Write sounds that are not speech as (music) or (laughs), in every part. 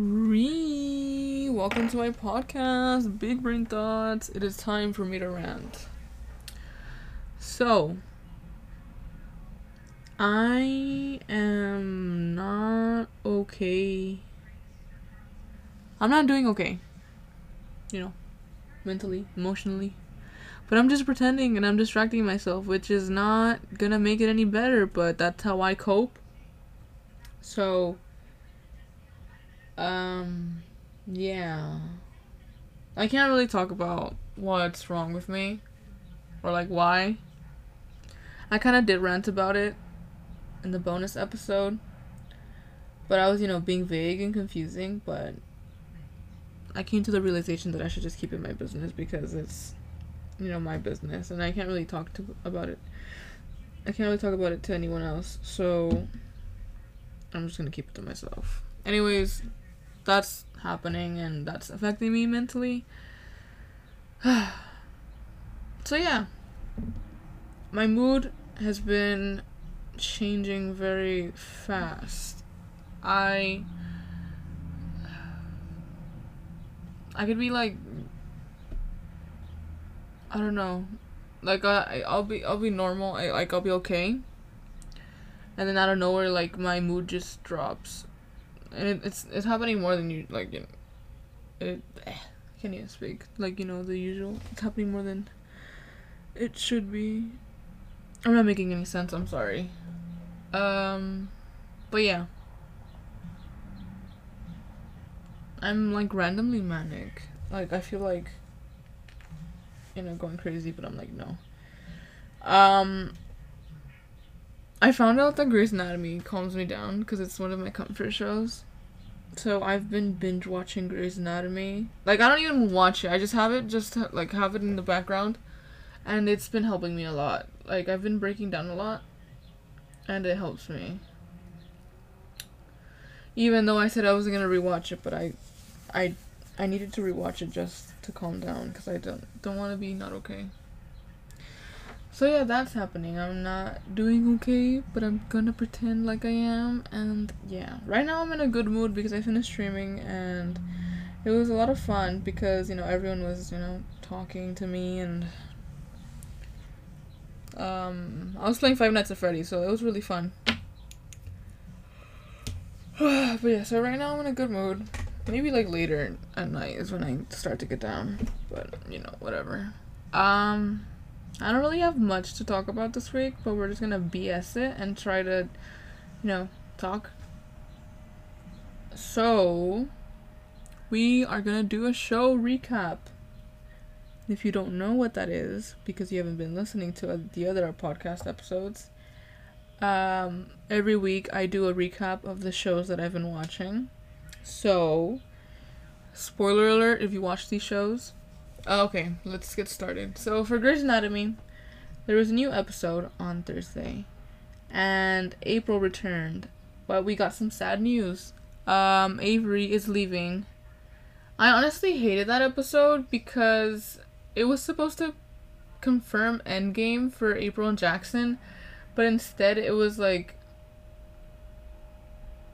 Re, welcome to my podcast, Big Brain Thoughts. It is time for me to rant. So, I am not okay. I'm not doing okay. You know, mentally, emotionally. But I'm just pretending and I'm distracting myself, which is not gonna make it any better, but that's how I cope. So, um, yeah. I can't really talk about what's wrong with me or like why. I kind of did rant about it in the bonus episode. But I was, you know, being vague and confusing, but I came to the realization that I should just keep it my business because it's you know, my business and I can't really talk to about it. I can't really talk about it to anyone else. So I'm just going to keep it to myself. Anyways, that's happening and that's affecting me mentally. (sighs) so yeah. My mood has been changing very fast. I I could be like I don't know. Like I I'll be I'll be normal. I, like I'll be okay. And then out of nowhere like my mood just drops and it, it's it's happening more than you like you know, it eh, can't even speak. Like you know the usual it's happening more than it should be. I'm not making any sense I'm sorry. Um but yeah. I'm like randomly manic. Like I feel like you know going crazy but I'm like no. Um I found out that Grey's Anatomy calms me down because it's one of my comfort shows. So I've been binge watching Grey's Anatomy. Like I don't even watch it. I just have it just like have it in the background, and it's been helping me a lot. Like I've been breaking down a lot, and it helps me. Even though I said I wasn't gonna rewatch it, but I, I, I needed to rewatch it just to calm down because I don't don't want to be not okay. So yeah, that's happening. I'm not doing okay, but I'm gonna pretend like I am. And yeah, right now I'm in a good mood because I finished streaming and it was a lot of fun because you know everyone was you know talking to me and um I was playing Five Nights at Freddy's, so it was really fun. (sighs) but yeah, so right now I'm in a good mood. Maybe like later at night is when I start to get down, but you know whatever. Um. I don't really have much to talk about this week, but we're just gonna BS it and try to, you know, talk. So, we are gonna do a show recap. If you don't know what that is, because you haven't been listening to the other podcast episodes, um, every week I do a recap of the shows that I've been watching. So, spoiler alert if you watch these shows, okay, let's get started. So for Grey's Anatomy, there was a new episode on Thursday, and April returned, but we got some sad news. Um, Avery is leaving. I honestly hated that episode because it was supposed to confirm Endgame for April and Jackson, but instead it was like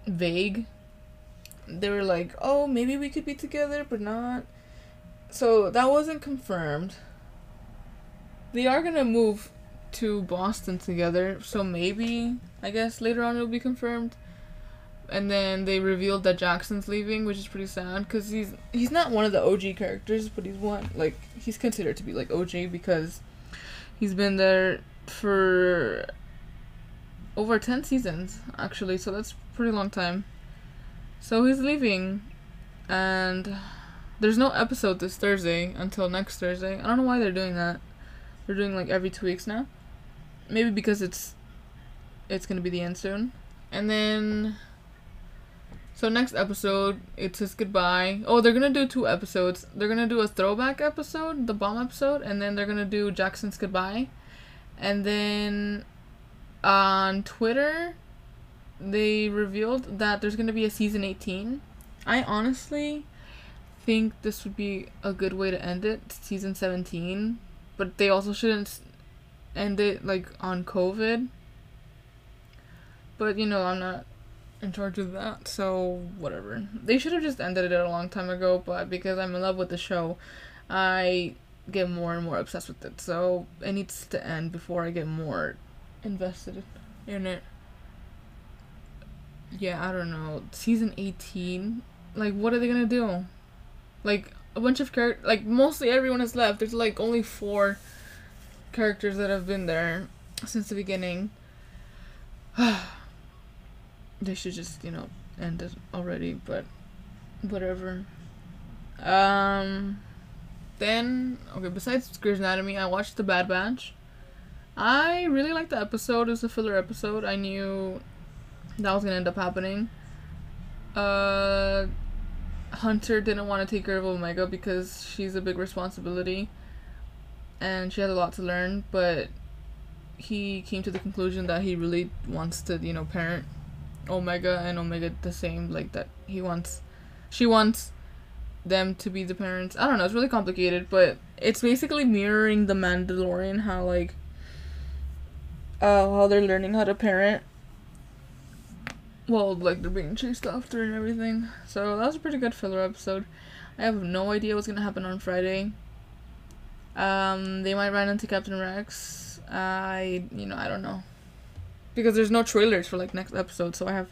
vague. They were like, "Oh, maybe we could be together, but not." So that wasn't confirmed. They are gonna move to Boston together, so maybe I guess later on it'll be confirmed. And then they revealed that Jackson's leaving, which is pretty sad because he's he's not one of the OG characters, but he's one like he's considered to be like OG because he's been there for over 10 seasons actually, so that's pretty long time. So he's leaving and there's no episode this Thursday until next Thursday. I don't know why they're doing that. They're doing like every two weeks now. Maybe because it's it's gonna be the end soon. And then so next episode it's his goodbye. Oh, they're gonna do two episodes. They're gonna do a throwback episode, the bomb episode, and then they're gonna do Jackson's goodbye. And then on Twitter they revealed that there's gonna be a season eighteen. I honestly think this would be a good way to end it, season 17. But they also shouldn't end it like on COVID. But you know, I'm not in charge of that. So whatever. They should have just ended it a long time ago, but because I'm in love with the show, I get more and more obsessed with it. So it needs to end before I get more invested in it. Yeah, I don't know. Season 18, like what are they to do? Like a bunch of characters, like mostly everyone has left. There's like only 4 characters that have been there since the beginning. (sighs) they should just, you know, end it already, but whatever. Um then okay, besides Grey's Anatomy, I watched The Bad Batch. I really liked the episode. It was a filler episode. I knew that was gonna end up happening. Uh Hunter didn't want to take care of Omega because she's a big responsibility and she has a lot to learn, but he came to the conclusion that he really wants to, you know, parent Omega and Omega the same, like that he wants she wants them to be the parents. I don't know, it's really complicated, but it's basically mirroring the Mandalorian how like uh how they're learning how to parent. Well, like they're being chased after and everything. So that was a pretty good filler episode. I have no idea what's gonna happen on Friday. Um, they might run into Captain Rex. I, you know, I don't know. Because there's no trailers for like next episode, so I have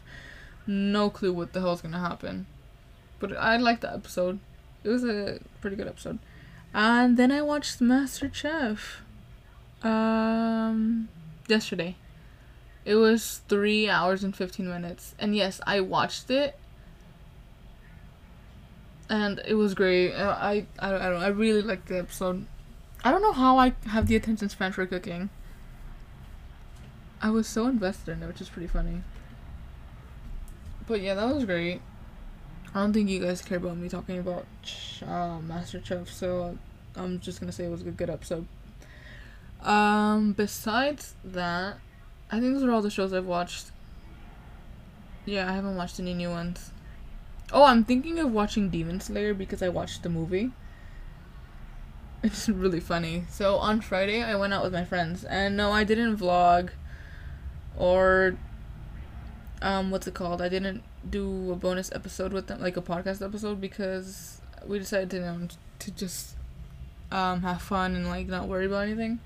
no clue what the hell's gonna happen. But I liked the episode. It was a pretty good episode. And then I watched Master Chef. Um, yesterday. It was three hours and fifteen minutes, and yes, I watched it, and it was great. I I, I don't I, don't, I really liked the episode. I don't know how I have the attention span for cooking. I was so invested in it, which is pretty funny. But yeah, that was great. I don't think you guys care about me talking about uh, Master Chef, so I'm just gonna say it was a good episode. Um, besides that, I think those are all the shows I've watched. Yeah, I haven't watched any new ones. Oh, I'm thinking of watching Demon Slayer because I watched the movie. It's (laughs) really funny. So on Friday, I went out with my friends, and no, I didn't vlog, or um, what's it called? I didn't do a bonus episode with them, like a podcast episode, because we decided to um, to just um have fun and like not worry about anything.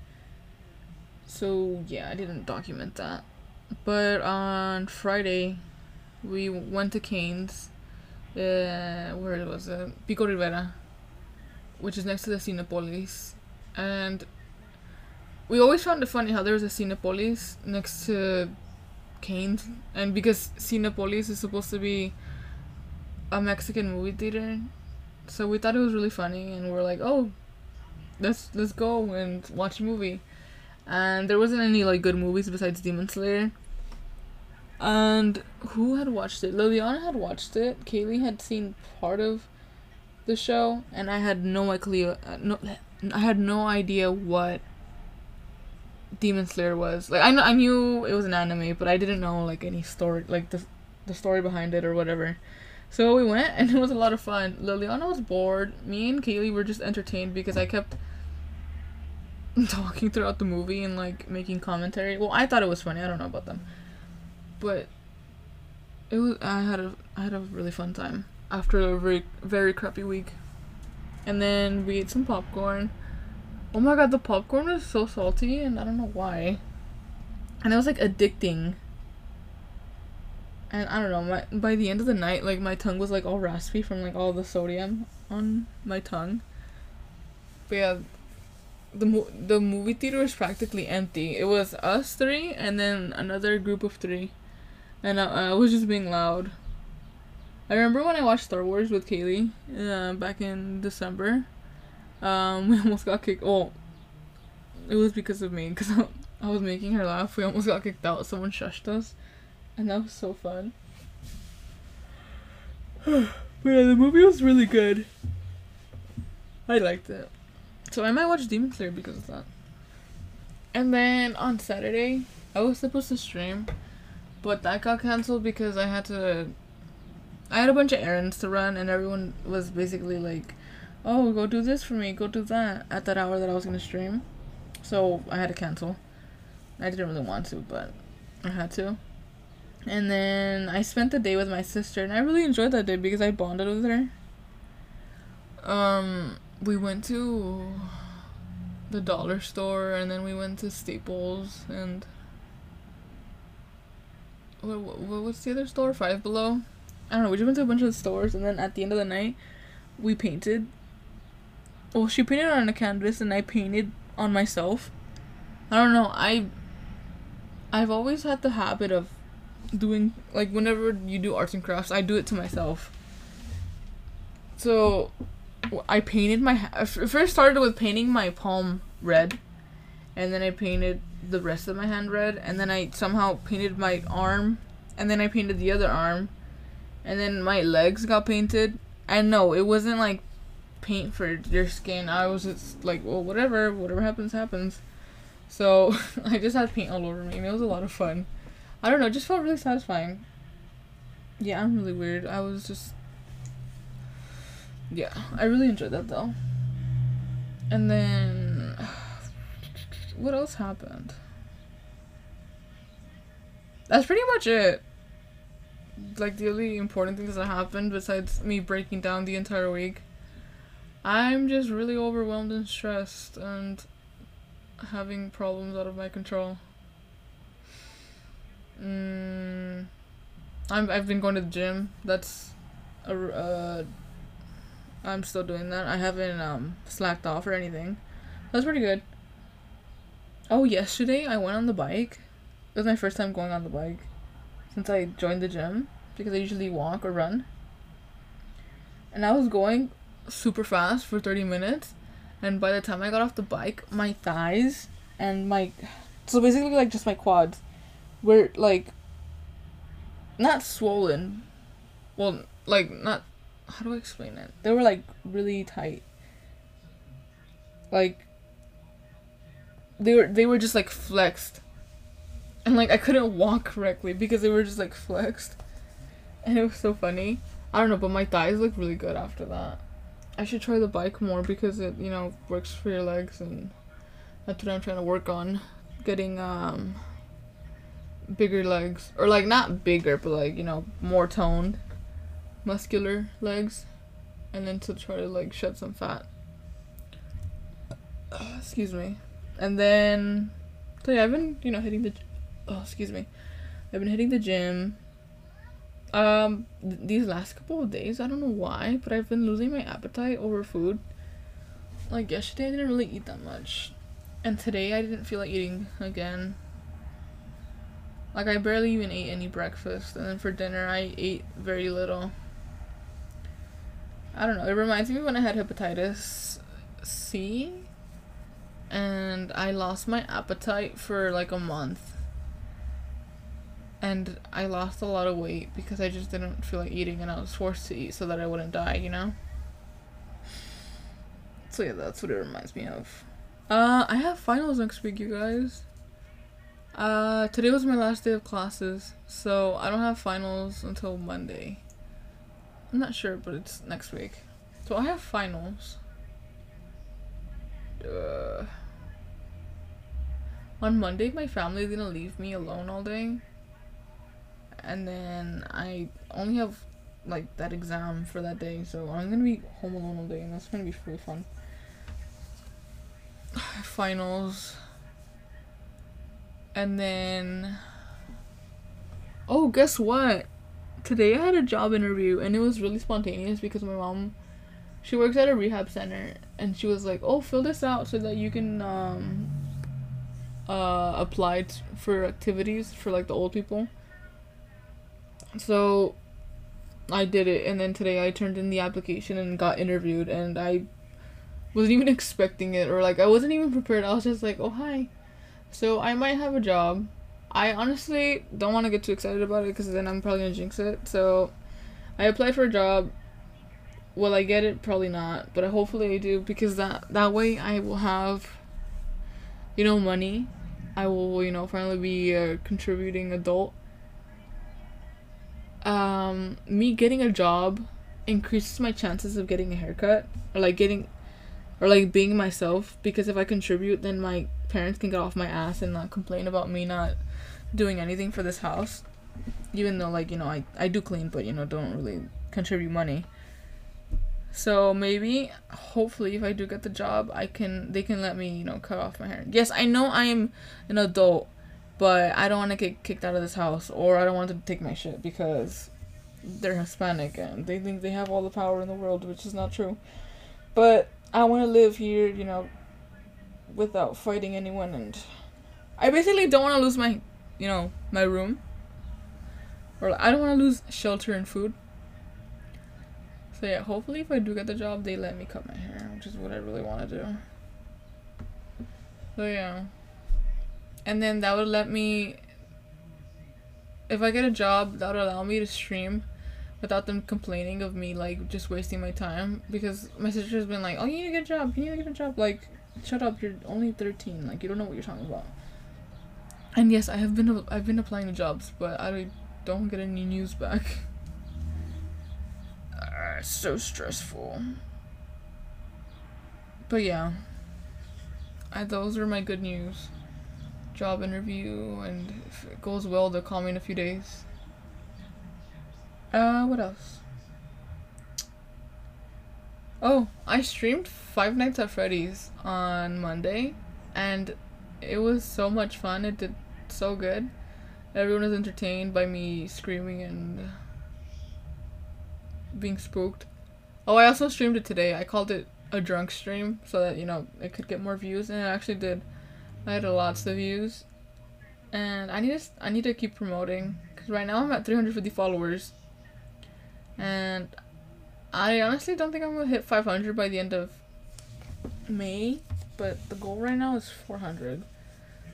So yeah, I didn't document that. But on Friday, we went to Cane's. Uh, where it was it? Pico Rivera which is next to the Cinepolis. And we always found it funny how there was a Cinepolis next to Cane's. And because Cinepolis is supposed to be a Mexican movie theater, so we thought it was really funny, and we're like, oh, let's let's go and watch a movie. And there wasn't any like good movies besides Demon Slayer. And who had watched it? Liliana had watched it. Kaylee had seen part of the show, and I had no idea. Uh, no, I had no idea what Demon Slayer was. Like I know I knew it was an anime, but I didn't know like any story, like the the story behind it or whatever. So we went, (laughs) and it was a lot of fun. Liliana was bored. Me and Kaylee were just entertained because I kept (laughs) talking throughout the movie and like making commentary. Well, I thought it was funny. I don't know about them, but it was. I had a I had a really fun time after a very very crappy week. And then we ate some popcorn. Oh my god, the popcorn was so salty and I don't know why. And it was like addicting. And I don't know, my by the end of the night, like my tongue was like all raspy from like all the sodium on my tongue. But yeah, the mo- the movie theater was practically empty. It was us three and then another group of three, and I, I was just being loud. I remember when I watched Star Wars with Kaylee uh, back in December. Um, (laughs) we almost got kicked. Oh, it was because of me because (laughs) I was making her laugh. We almost got kicked out. Someone shushed us, and that was so fun. (sighs) but yeah, the movie was really good. I liked it, so I might watch Demon Slayer because of that. And then on Saturday, I was supposed to stream, but that got canceled because I had to I had a bunch of errands to run, and everyone was basically like, "Oh, go do this for me, go do that" at that hour that I was gonna stream. So I had to cancel. I didn't really want to, but I had to. And then I spent the day with my sister, and I really enjoyed that day because I bonded with her. Um, we went to the dollar store, and then we went to Staples, and what, what what's the other store? Five Below. I don't know. We just went to a bunch of stores, and then at the end of the night, we painted. Well, she painted on a canvas, and I painted on myself. I don't know. I I've always had the habit of doing like whenever you do arts and crafts, I do it to myself. So I painted my I first started with painting my palm red, and then I painted the rest of my hand red, and then I somehow painted my arm, and then I painted the other arm, and then my legs got painted. I know it wasn't like paint for your skin. I was just like, well, whatever, whatever happens, happens. So (laughs) I just had paint all over me, and it was a lot of fun. I don't know, just felt really satisfying. Yeah, I'm really weird. I was just. Yeah, I really enjoyed that though. And then. (sighs) What else happened? That's pretty much it. Like, the only important things that happened besides me breaking down the entire week. I'm just really overwhelmed and stressed and having problems out of my control. Mm, I'm, I've been going to the gym. That's a, uh, I'm still doing that. I haven't um, slacked off or anything. That's pretty good. Oh, yesterday I went on the bike. It was my first time going on the bike since I joined the gym because I usually walk or run. And I was going super fast for 30 minutes. And by the time I got off the bike, my thighs and my. So basically, like just my quads were like. Not swollen. Well, like, not. How do I explain it? They were like really tight. Like. They were they were just like flexed. And like I couldn't walk correctly because they were just like flexed. And it was so funny. I don't know, but my thighs look really good after that. I should try the bike more because it, you know, works for your legs and that's what I'm trying to work on. Getting um bigger legs. Or like not bigger, but like, you know, more toned muscular legs. And then to try to like shed some fat. Uh, excuse me. And then so yeah, I've been, you know, hitting the oh, excuse me. I've been hitting the gym um th- these last couple of days i don't know why but i've been losing my appetite over food like yesterday i didn't really eat that much and today i didn't feel like eating again like i barely even ate any breakfast and then for dinner i ate very little i don't know it reminds me when i had hepatitis c and i lost my appetite for like a month and I lost a lot of weight because I just didn't feel like eating and I was forced to eat so that I wouldn't die, you know? So yeah, that's what it reminds me of. Uh, I have finals next week, you guys. Uh, today was my last day of classes, so I don't have finals until Monday. I'm not sure, but it's next week. So I have finals. Uh, on Monday, my family is gonna leave me alone all day and then I only have like that exam for that day, so I'm gonna be home alone all day, and that's gonna be really fun. (sighs) Finals, and then oh, guess what? Today I had a job interview, and it was really spontaneous because my mom, she works at a rehab center, and she was like, "Oh, fill this out so that you can um." Uh, applied for activities for like the old people so I did it, and then today I turned in the application and got interviewed, and I wasn't even (laughs) expecting it, or like I wasn't even prepared. I was just like, oh, hi. So I might have a job. I honestly don't want to get too excited about it because then I'm probably gonna jinx it. So I applied for a job. Will I get it? Probably not, but hopefully I do because that that way I will have, you know, money. I will, you know, finally be a contributing adult um, me getting a job increases my chances of getting a haircut or like getting or like being myself because if I contribute then my parents can get off my ass and not complain about me not doing anything for this house. even though like you know I I do clean, but you know don't really contribute money. So maybe, hopefully, if I do get the job, I can they can let me you know cut off my hair. Yes, I know I'm an adult, but I don't want to get kicked out of this house, or I don't want to take my shit because they're Hispanic and they think they have all the power in the world, which is not true. But I want to live here, you know, without fighting anyone, and I basically don't want to lose my, you know, my room. Or I don't want to lose shelter and food. So yeah, hopefully if I do get the job, they let me cut my hair, which is what I really want to do. So yeah. And then that would let me if I get a job, that would allow me to stream without them complaining of me like just wasting my time because my sister's been like, "Oh, you need to get a job. You need to get a job." Like, shut up. You're only 13. Like, you don't know what you're talking about. And yes, I have been I've been applying to jobs, but I don't get any news back. (laughs) Uh, so stressful. But yeah, I, those are my good news. Job interview, and if it goes well, they'll call me in a few days. Uh, what else? Oh, I streamed Five Nights at Freddy's on Monday, and it was so much fun. It did so good. Everyone is entertained by me screaming and being spooked. Oh, I also streamed it today. I called it a drunk stream so that, you know, it could get more views, and it actually did. I had lots of views. And I need to, I need to keep promoting, because right now I'm at 350 followers and I honestly don't think I'm gonna hit 500 by the end of May, but the goal right now is 400.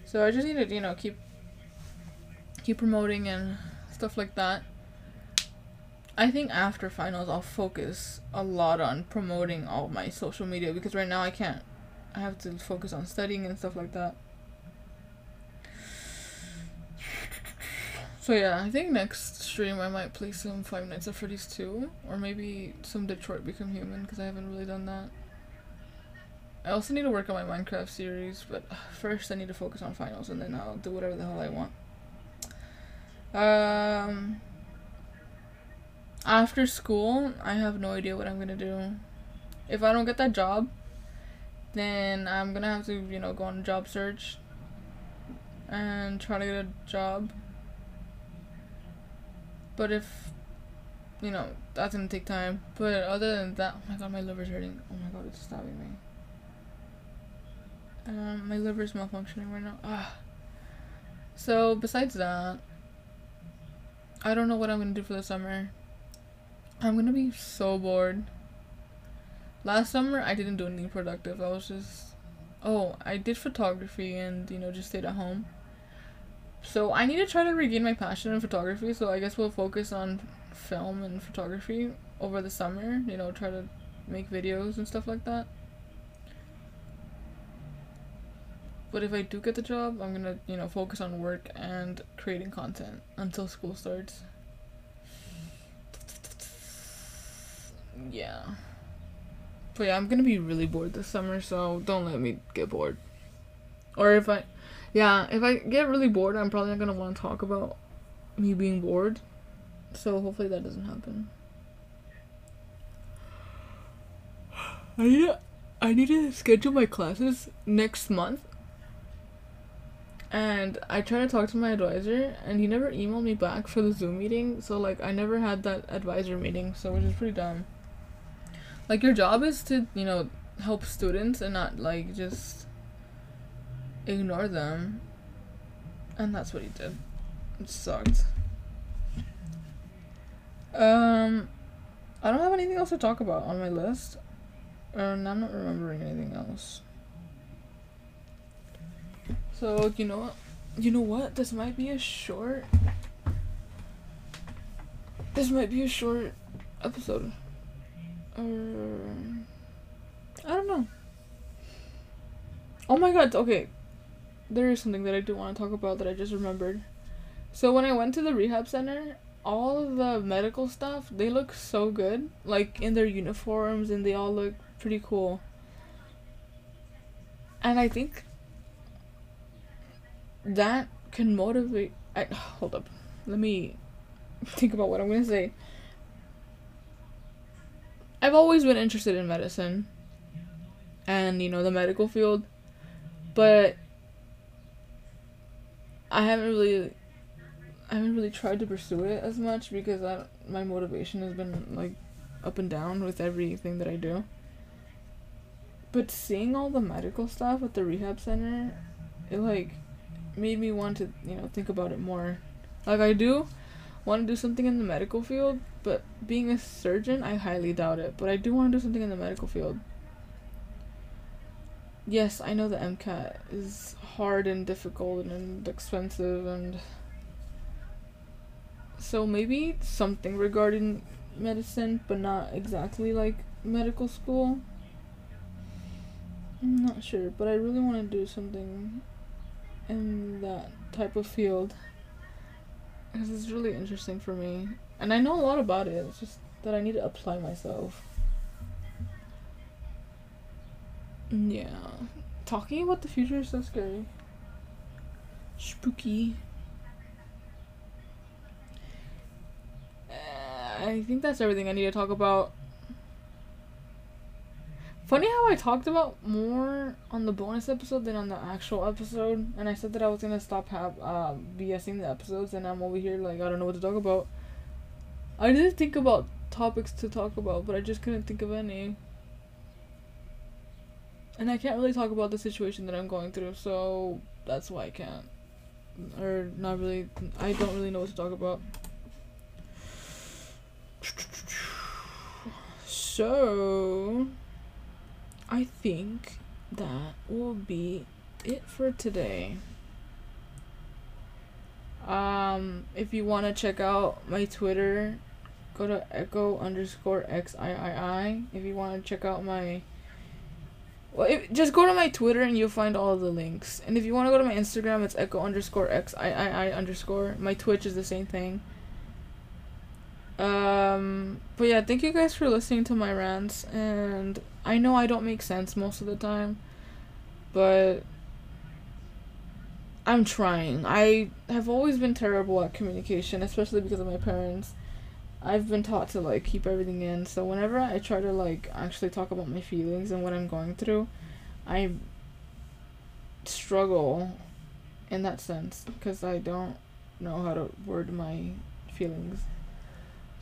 So I just need to, you know, keep keep promoting and stuff like that. I think after finals I'll focus a lot on promoting all my social media because right now I can't. I have to focus on studying and stuff like that. So yeah, I think next stream I might play some Five Nights at Freddy's 2, or maybe some Detroit Become Human, because I haven't really done that. I also need to work on my Minecraft series, but first I need to focus on finals, and then I'll do whatever the hell I want. Um, after school, I have no idea what I'm gonna do. If I don't get that job, then I'm gonna have to, you know, go on a job search and try to get a job but if, you know, that's gonna take time. But other than that, oh my god, my liver's hurting. Oh my god, it's stabbing me. Um, my liver's malfunctioning right now. Ah. So besides that, I don't know what I'm gonna do for the summer. I'm gonna be so bored. Last summer I didn't do anything productive. I was just oh, I did photography and you know just stayed at home. So I need to try to regain my passion in photography. So I guess we'll focus on film and photography over the summer. You know, try to make videos and stuff like that. But if I do get the job, I'm gonna, you know, focus on work and creating content until school starts. Yeah. But yeah, I'm gonna be really bored this summer, so don't let me get bored. Or if I yeah, if I get really bored, I'm probably not gonna want to talk about me being bored. So hopefully that doesn't happen. (sighs) I need to, I need to schedule my classes next month. And I tried to talk to my advisor, and he never emailed me back for the Zoom meeting. So like, I never had that advisor meeting, so which is pretty dumb. Like your job is to you know help students and not like just ignore them. And that's what he did. It sucked. Um, I don't have anything else to talk about on my list. And I'm not remembering anything else. So, you know what? You know what? This might be a short... This might be a short episode. Or... I don't know. Oh my god, okay there is something that I do want to talk about that I just remembered. So when I went to the rehab center, all the medical stuff, they look so good. Like in their uniforms and they all look pretty cool. And I think that can motivate I (sighs) hold up. let me think about what I'm gonna say. I've always been interested in medicine and you know the medical field, but I haven't really I haven't really tried to pursue it as much because I, my motivation has been like up and down with everything that I do. But seeing all the medical stuff at the rehab center, it like made me want to, you know, think about it more. Like I do want to do something in the medical field, but being a surgeon, I highly doubt it. But I do want to do something in the medical field. Yes, I know the MCAT is hard and difficult and expensive and so maybe something regarding medicine, but not exactly like medical school. I'm not sure, but I really want to do something in that type of field because it's really interesting for me, and I know a lot about it. It's just that I need to apply myself. Yeah, talking about the future is so scary. Spooky. Uh, I think that's everything I need to talk about. Funny how I talked about more on the bonus episode than on the actual episode, and I said that I was gonna stop have uh, BSing the episodes, and I'm over here like I don't know what to talk about. I did think about topics to talk about, but I just couldn't think of any. And I can't really talk about the situation that I'm going through, so that's why I can't. Or not really. I don't really know what to talk about. So, I think that will be it for today. Um, if you want to check out my Twitter, go to echo underscore xii. If you want to check out my well, if, just go to my Twitter and you'll find all the links. And if you want to go to my Instagram, it's echo underscore xii underscore. My Twitch is the same thing. Um, but yeah, thank you guys for listening to my rants. And I know I don't make sense most of the time, but I'm trying. I have always been terrible at communication, especially because of my parents. I've been taught to like keep everything in. So whenever I try to like actually talk about my feelings and what I'm going through, I struggle in that sense because I don't know how to word my feelings.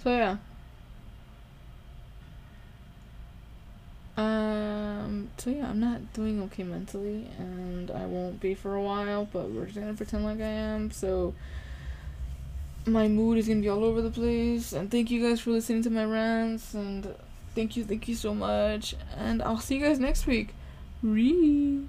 So yeah. Um, so yeah, I'm not doing okay mentally, and I won't be for a while, but we're just gonna pretend like I am, so my mood is gonna be all over the place, and thank you guys for listening to my rants, and thank you, thank you so much, and I'll see you guys next week. Ree.